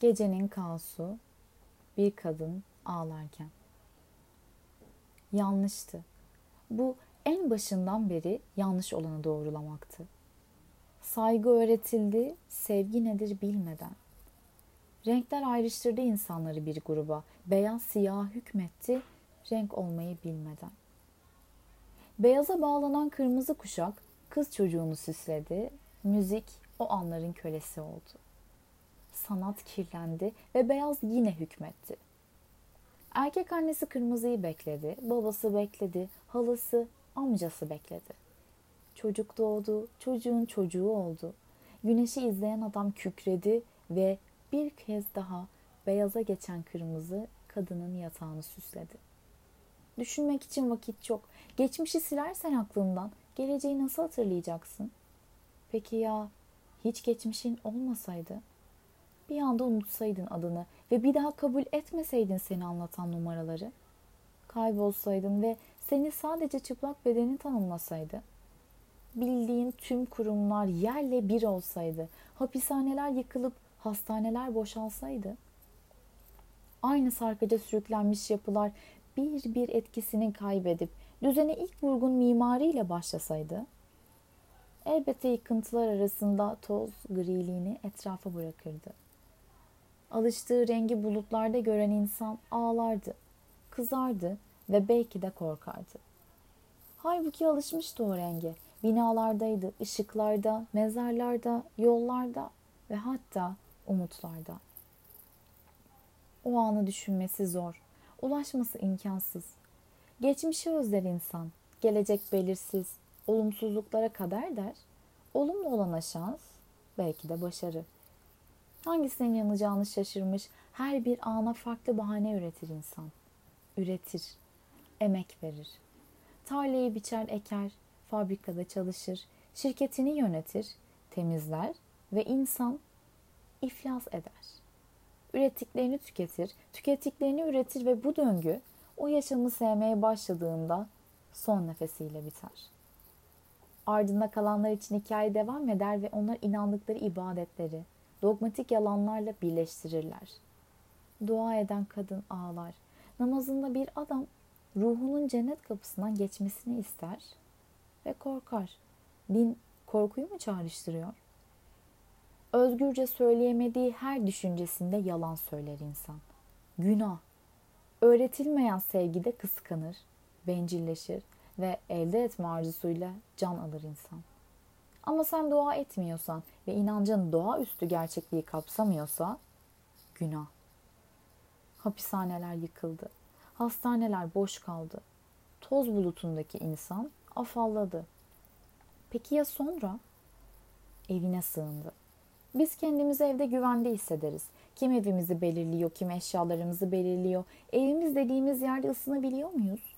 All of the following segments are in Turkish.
Gecenin kaosu, bir kadın ağlarken. Yanlıştı. Bu en başından beri yanlış olanı doğrulamaktı. Saygı öğretildi, sevgi nedir bilmeden. Renkler ayrıştırdı insanları bir gruba. Beyaz siyah hükmetti, renk olmayı bilmeden. Beyaza bağlanan kırmızı kuşak kız çocuğunu süsledi, müzik o anların kölesi oldu. Sanat kirlendi ve beyaz yine hükmetti. Erkek annesi kırmızıyı bekledi, babası bekledi, halası, amcası bekledi. Çocuk doğdu, çocuğun çocuğu oldu. Güneşi izleyen adam kükredi ve bir kez daha beyaza geçen kırmızı kadının yatağını süsledi. Düşünmek için vakit çok. Geçmişi silersen aklından geleceği nasıl hatırlayacaksın? Peki ya hiç geçmişin olmasaydı? Bir anda unutsaydın adını ve bir daha kabul etmeseydin seni anlatan numaraları? Kaybolsaydın ve seni sadece çıplak bedenin tanımlasaydı? Bildiğin tüm kurumlar yerle bir olsaydı, hapishaneler yıkılıp hastaneler boşalsaydı? Aynı sarkaca sürüklenmiş yapılar bir bir etkisini kaybedip düzene ilk vurgun mimariyle başlasaydı? Elbette yıkıntılar arasında toz griliğini etrafa bırakırdı. Alıştığı rengi bulutlarda gören insan ağlardı, kızardı ve belki de korkardı. Halbuki alışmıştı o renge. Binalardaydı, ışıklarda, mezarlarda, yollarda ve hatta umutlarda. O anı düşünmesi zor, ulaşması imkansız. Geçmişi özler insan, gelecek belirsiz, olumsuzluklara kader der, olumlu olana şans, belki de başarı. Hangisinin yanacağını şaşırmış, her bir ana farklı bahane üretir insan. Üretir, emek verir. Tarlayı biçer eker, fabrikada çalışır, şirketini yönetir, temizler ve insan iflas eder. Ürettiklerini tüketir, tükettiklerini üretir ve bu döngü o yaşamı sevmeye başladığında son nefesiyle biter. Ardında kalanlar için hikaye devam eder ve onlar inandıkları ibadetleri dogmatik yalanlarla birleştirirler. Dua eden kadın ağlar. Namazında bir adam ruhunun cennet kapısından geçmesini ister ve korkar. Din korkuyu mu çağrıştırıyor? Özgürce söyleyemediği her düşüncesinde yalan söyler insan. Günah. Öğretilmeyen sevgide kıskanır, bencilleşir ve elde etme arzusuyla can alır insan. Ama sen dua etmiyorsan ve inancın doğaüstü gerçekliği kapsamıyorsa günah. Hapishaneler yıkıldı. Hastaneler boş kaldı. Toz bulutundaki insan afalladı. Peki ya sonra? Evine sığındı. Biz kendimizi evde güvende hissederiz. Kim evimizi belirliyor, kim eşyalarımızı belirliyor. Evimiz dediğimiz yerde ısınabiliyor muyuz?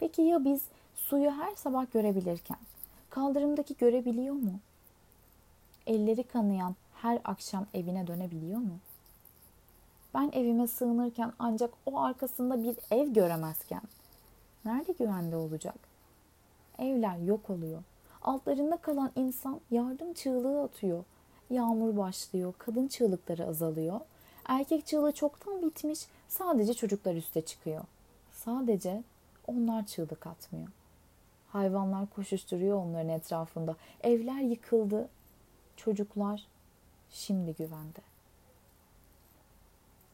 Peki ya biz suyu her sabah görebilirken kaldırımdaki görebiliyor mu? Elleri kanayan her akşam evine dönebiliyor mu? Ben evime sığınırken ancak o arkasında bir ev göremezken nerede güvende olacak? Evler yok oluyor. Altlarında kalan insan yardım çığlığı atıyor. Yağmur başlıyor, kadın çığlıkları azalıyor. Erkek çığlığı çoktan bitmiş, sadece çocuklar üste çıkıyor. Sadece onlar çığlık atmıyor. Hayvanlar koşuşturuyor onların etrafında. Evler yıkıldı. Çocuklar şimdi güvende.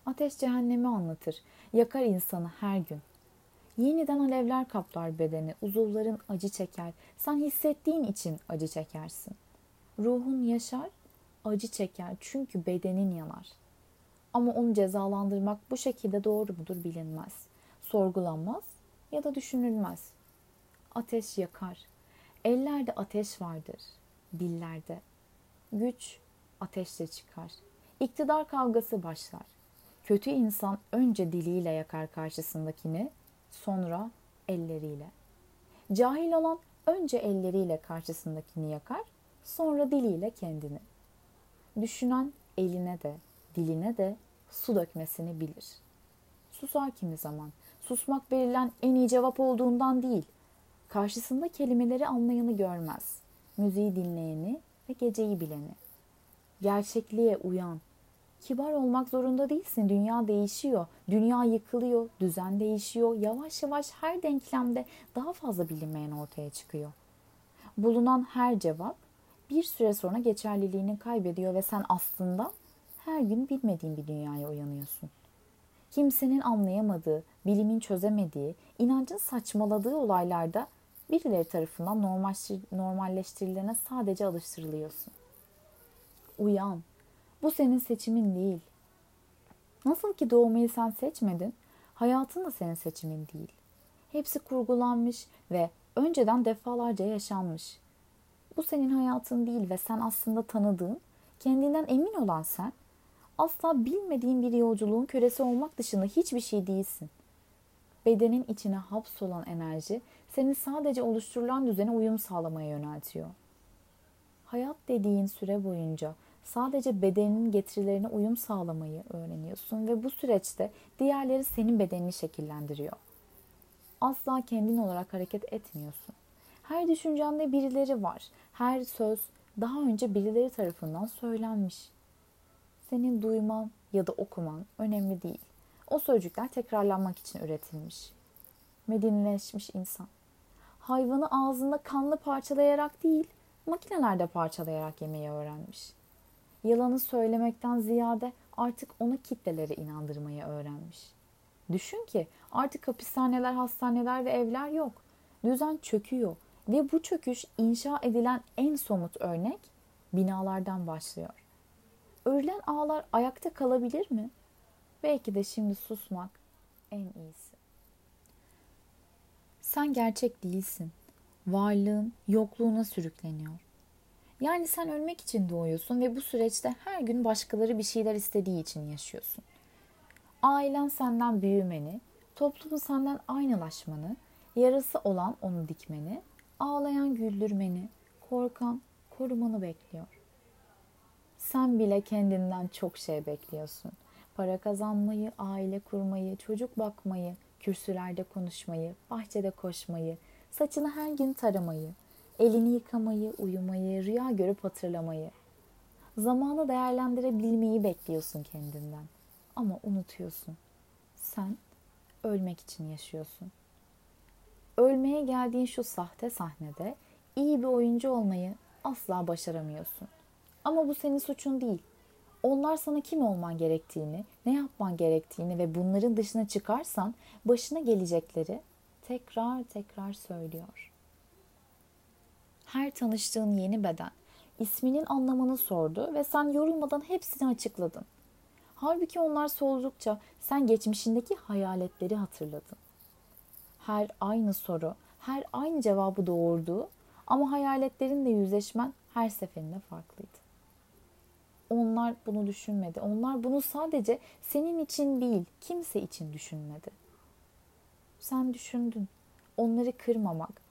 Ateş cehennemi anlatır. Yakar insanı her gün. Yeniden alevler kaplar bedeni. Uzuvların acı çeker. Sen hissettiğin için acı çekersin. Ruhun yaşar, acı çeker çünkü bedenin yanar. Ama onu cezalandırmak bu şekilde doğru mudur bilinmez. Sorgulanmaz ya da düşünülmez. Ateş yakar. Ellerde ateş vardır. Dillerde. Güç ateşle çıkar. İktidar kavgası başlar. Kötü insan önce diliyle yakar karşısındakini, sonra elleriyle. Cahil olan önce elleriyle karşısındakini yakar, sonra diliyle kendini. Düşünen eline de, diline de su dökmesini bilir. Susar kimi zaman. Susmak verilen en iyi cevap olduğundan değil, karşısında kelimeleri anlayanı görmez. Müziği dinleyeni ve geceyi bileni. Gerçekliğe uyan, Kibar olmak zorunda değilsin. Dünya değişiyor. Dünya yıkılıyor. Düzen değişiyor. Yavaş yavaş her denklemde daha fazla bilinmeyen ortaya çıkıyor. Bulunan her cevap bir süre sonra geçerliliğini kaybediyor ve sen aslında her gün bilmediğin bir dünyaya uyanıyorsun. Kimsenin anlayamadığı, bilimin çözemediği, inancın saçmaladığı olaylarda birileri tarafından normalleştirilene sadece alıştırılıyorsun. Uyan. Bu senin seçimin değil. Nasıl ki doğmayı sen seçmedin, hayatın da senin seçimin değil. Hepsi kurgulanmış ve önceden defalarca yaşanmış. Bu senin hayatın değil ve sen aslında tanıdığın, kendinden emin olan sen, asla bilmediğin bir yolculuğun küresi olmak dışında hiçbir şey değilsin. Bedenin içine hapsolan enerji seni sadece oluşturulan düzene uyum sağlamaya yöneltiyor. Hayat dediğin süre boyunca sadece bedeninin getirilerine uyum sağlamayı öğreniyorsun ve bu süreçte diğerleri senin bedenini şekillendiriyor. Asla kendin olarak hareket etmiyorsun. Her düşüncende birileri var. Her söz daha önce birileri tarafından söylenmiş. Senin duyman ya da okuman önemli değil. O sözcükler tekrarlanmak için üretilmiş. Medenileşmiş insan. Hayvanı ağzında kanlı parçalayarak değil, makinelerde parçalayarak yemeyi öğrenmiş. Yalanı söylemekten ziyade artık onu kitlelere inandırmayı öğrenmiş. Düşün ki artık hapishaneler, hastaneler ve evler yok. Düzen çöküyor ve bu çöküş inşa edilen en somut örnek binalardan başlıyor. Örülen ağlar ayakta kalabilir mi? Belki de şimdi susmak en iyisi. Sen gerçek değilsin. Varlığın yokluğuna sürükleniyor. Yani sen ölmek için doğuyorsun ve bu süreçte her gün başkaları bir şeyler istediği için yaşıyorsun. Ailen senden büyümeni, toplumun senden aynılaşmanı, yarası olan onu dikmeni, ağlayan güldürmeni, korkan korumanı bekliyor. Sen bile kendinden çok şey bekliyorsun. Para kazanmayı, aile kurmayı, çocuk bakmayı, kürsülerde konuşmayı, bahçede koşmayı, saçını her gün taramayı, elini yıkamayı, uyumayı, rüya görüp hatırlamayı. Zamanı değerlendirebilmeyi bekliyorsun kendinden. Ama unutuyorsun. Sen ölmek için yaşıyorsun. Ölmeye geldiğin şu sahte sahnede iyi bir oyuncu olmayı asla başaramıyorsun. Ama bu senin suçun değil. Onlar sana kim olman gerektiğini, ne yapman gerektiğini ve bunların dışına çıkarsan başına gelecekleri tekrar tekrar söylüyor. Her tanıştığın yeni beden isminin anlamını sordu ve sen yorulmadan hepsini açıkladın. Halbuki onlar soldukça sen geçmişindeki hayaletleri hatırladın. Her aynı soru, her aynı cevabı doğurdu ama hayaletlerinle yüzleşmen her seferinde farklıydı. Onlar bunu düşünmedi. Onlar bunu sadece senin için değil, kimse için düşünmedi. Sen düşündün. Onları kırmamak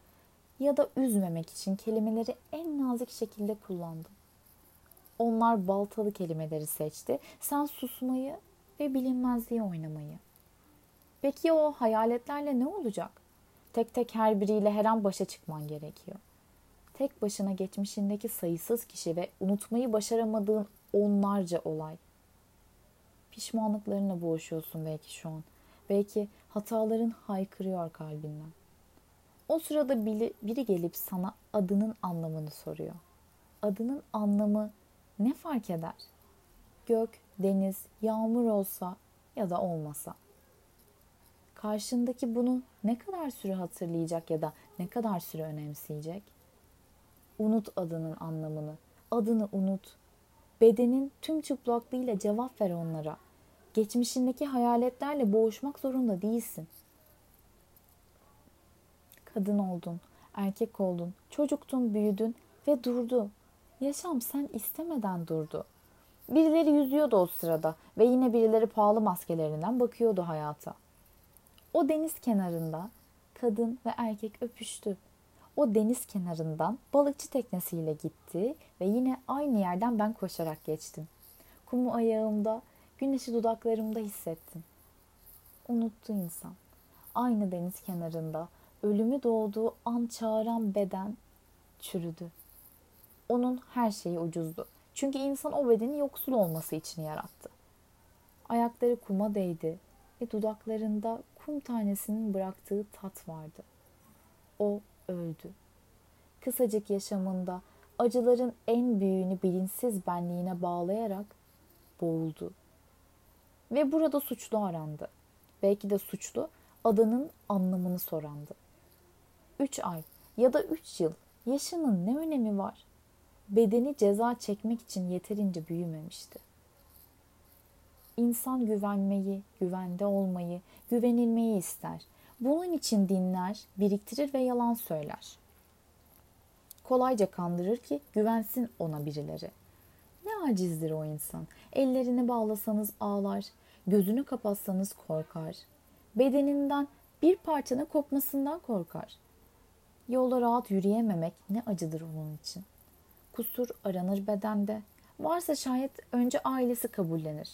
ya da üzmemek için kelimeleri en nazik şekilde kullandın. Onlar baltalı kelimeleri seçti. Sen susmayı ve bilinmezliği oynamayı. Peki o hayaletlerle ne olacak? Tek tek her biriyle her an başa çıkman gerekiyor. Tek başına geçmişindeki sayısız kişi ve unutmayı başaramadığın onlarca olay. Pişmanlıklarına boğuşuyorsun belki şu an. Belki hataların haykırıyor kalbinden. O sırada biri gelip sana adının anlamını soruyor. Adının anlamı ne fark eder? Gök, deniz, yağmur olsa ya da olmasa. Karşındaki bunu ne kadar süre hatırlayacak ya da ne kadar süre önemseyecek? Unut adının anlamını. Adını unut. Bedenin tüm çıplaklığıyla cevap ver onlara. Geçmişindeki hayaletlerle boğuşmak zorunda değilsin. Kadın oldun, erkek oldun, çocuktun, büyüdün ve durdu. Yaşam sen istemeden durdu. Birileri yüzüyordu o sırada ve yine birileri pahalı maskelerinden bakıyordu hayata. O deniz kenarında kadın ve erkek öpüştü. O deniz kenarından balıkçı teknesiyle gitti ve yine aynı yerden ben koşarak geçtim. Kumu ayağımda, güneşi dudaklarımda hissettim. Unuttu insan. Aynı deniz kenarında ölümü doğduğu an çağıran beden çürüdü. Onun her şeyi ucuzdu. Çünkü insan o bedeni yoksul olması için yarattı. Ayakları kuma değdi ve dudaklarında kum tanesinin bıraktığı tat vardı. O öldü. Kısacık yaşamında acıların en büyüğünü bilinçsiz benliğine bağlayarak boğuldu. Ve burada suçlu arandı. Belki de suçlu adanın anlamını sorandı. Üç ay ya da üç yıl yaşının ne önemi var? Bedeni ceza çekmek için yeterince büyümemişti. İnsan güvenmeyi, güvende olmayı, güvenilmeyi ister. Bunun için dinler, biriktirir ve yalan söyler. Kolayca kandırır ki güvensin ona birileri. Ne acizdir o insan. Ellerini bağlasanız ağlar, gözünü kapatsanız korkar. Bedeninden bir parçanın kopmasından korkar. Yolda rahat yürüyememek ne acıdır onun için. Kusur aranır bedende. Varsa şayet önce ailesi kabullenir.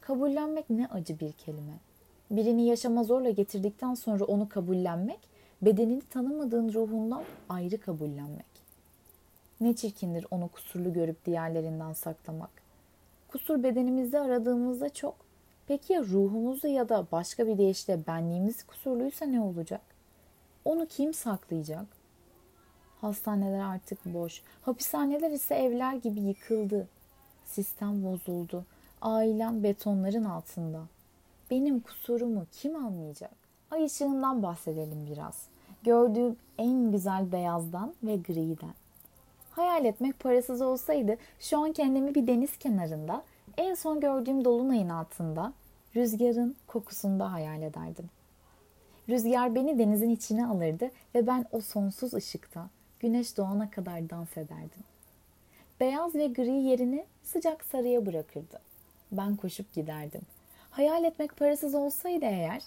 Kabullenmek ne acı bir kelime. Birini yaşama zorla getirdikten sonra onu kabullenmek, bedenini tanımadığın ruhundan ayrı kabullenmek. Ne çirkindir onu kusurlu görüp diğerlerinden saklamak. Kusur bedenimizde aradığımızda çok. Peki ya ruhumuzda ya da başka bir deyişle benliğimiz kusurluysa ne olacak? Onu kim saklayacak? Hastaneler artık boş. Hapishaneler ise evler gibi yıkıldı. Sistem bozuldu. Ailem betonların altında. Benim kusurumu kim anlayacak? Ay ışığından bahsedelim biraz. Gördüğüm en güzel beyazdan ve griden. Hayal etmek parasız olsaydı şu an kendimi bir deniz kenarında, en son gördüğüm dolunayın altında, rüzgarın kokusunda hayal ederdim. Rüzgar beni denizin içine alırdı ve ben o sonsuz ışıkta güneş doğana kadar dans ederdim. Beyaz ve gri yerini sıcak sarıya bırakırdı. Ben koşup giderdim. Hayal etmek parasız olsaydı eğer,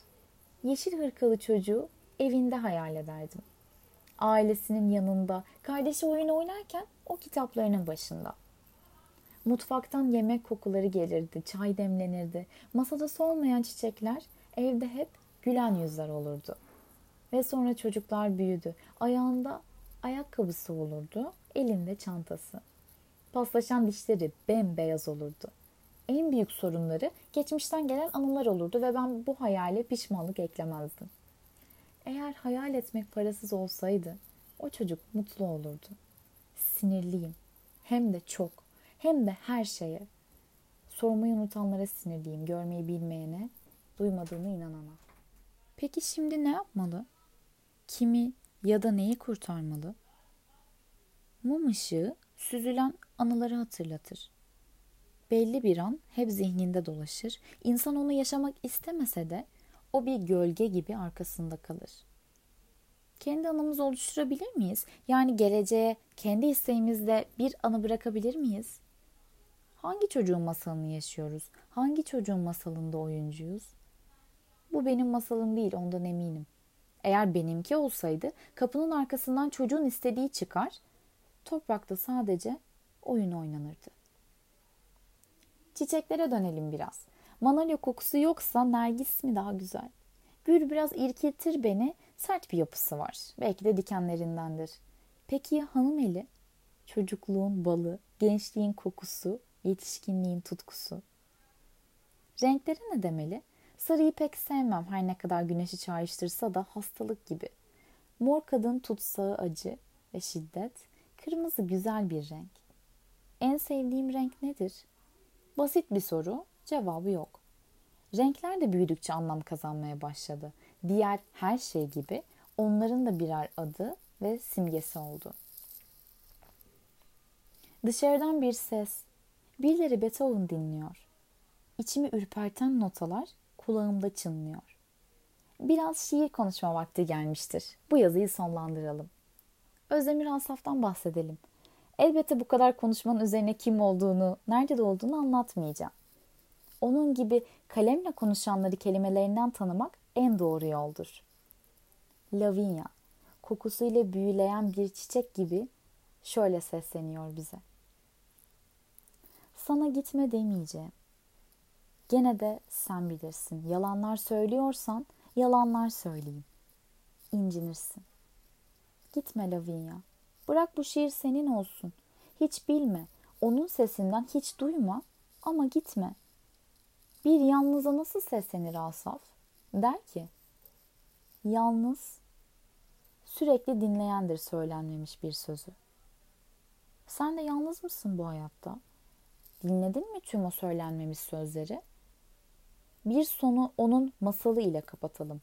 yeşil hırkalı çocuğu evinde hayal ederdim. Ailesinin yanında, kardeşi oyun oynarken o kitaplarının başında. Mutfaktan yemek kokuları gelirdi, çay demlenirdi. Masada solmayan çiçekler evde hep gülen yüzler olurdu. Ve sonra çocuklar büyüdü. Ayağında ayakkabısı olurdu, elinde çantası. Paslaşan dişleri bembeyaz olurdu. En büyük sorunları geçmişten gelen anılar olurdu ve ben bu hayale pişmanlık eklemezdim. Eğer hayal etmek parasız olsaydı o çocuk mutlu olurdu. Sinirliyim. Hem de çok. Hem de her şeye. Sormayı unutanlara sinirliyim. Görmeyi bilmeyene, duymadığını inanana. Peki şimdi ne yapmalı? Kimi ya da neyi kurtarmalı? Mum ışığı süzülen anıları hatırlatır. Belli bir an hep zihninde dolaşır. İnsan onu yaşamak istemese de o bir gölge gibi arkasında kalır. Kendi anımızı oluşturabilir miyiz? Yani geleceğe kendi isteğimizle bir anı bırakabilir miyiz? Hangi çocuğun masalını yaşıyoruz? Hangi çocuğun masalında oyuncuyuz? Bu benim masalım değil, ondan eminim. Eğer benimki olsaydı kapının arkasından çocuğun istediği çıkar, toprakta sadece oyun oynanırdı. Çiçeklere dönelim biraz. Manolya kokusu yoksa nergis mi daha güzel? Gül biraz irkiltir beni, sert bir yapısı var. Belki de dikenlerindendir. Peki ya hanım eli? Çocukluğun balı, gençliğin kokusu, yetişkinliğin tutkusu. Renkleri ne demeli? Sarıyı pek sevmem her ne kadar güneşi çağrıştırsa da hastalık gibi. Mor kadın tutsağı acı ve şiddet, kırmızı güzel bir renk. En sevdiğim renk nedir? Basit bir soru, cevabı yok. Renkler de büyüdükçe anlam kazanmaya başladı. Diğer her şey gibi onların da birer adı ve simgesi oldu. Dışarıdan bir ses. Birileri Beethoven dinliyor. İçimi ürperten notalar kulağımda çınlıyor. Biraz şiir konuşma vakti gelmiştir. Bu yazıyı sonlandıralım. Özdemir Asaf'tan bahsedelim. Elbette bu kadar konuşmanın üzerine kim olduğunu, nerede olduğunu anlatmayacağım. Onun gibi kalemle konuşanları kelimelerinden tanımak en doğru yoldur. Lavinia, kokusuyla büyüleyen bir çiçek gibi şöyle sesleniyor bize. Sana gitme demeyeceğim. Gene de sen bilirsin. Yalanlar söylüyorsan yalanlar söyleyeyim. İncinirsin. Gitme Lavinia. Bırak bu şiir senin olsun. Hiç bilme. Onun sesinden hiç duyma ama gitme. Bir yalnıza nasıl seslenir Asaf? Der ki, yalnız sürekli dinleyendir söylenmemiş bir sözü. Sen de yalnız mısın bu hayatta? Dinledin mi tüm o söylenmemiş sözleri? Bir sonu onun masalı ile kapatalım.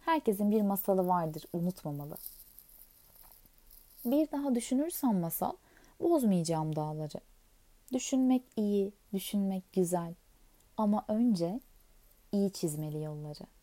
Herkesin bir masalı vardır, unutmamalı. Bir daha düşünürsen masal, bozmayacağım dağları. Düşünmek iyi, düşünmek güzel. Ama önce iyi çizmeli yolları.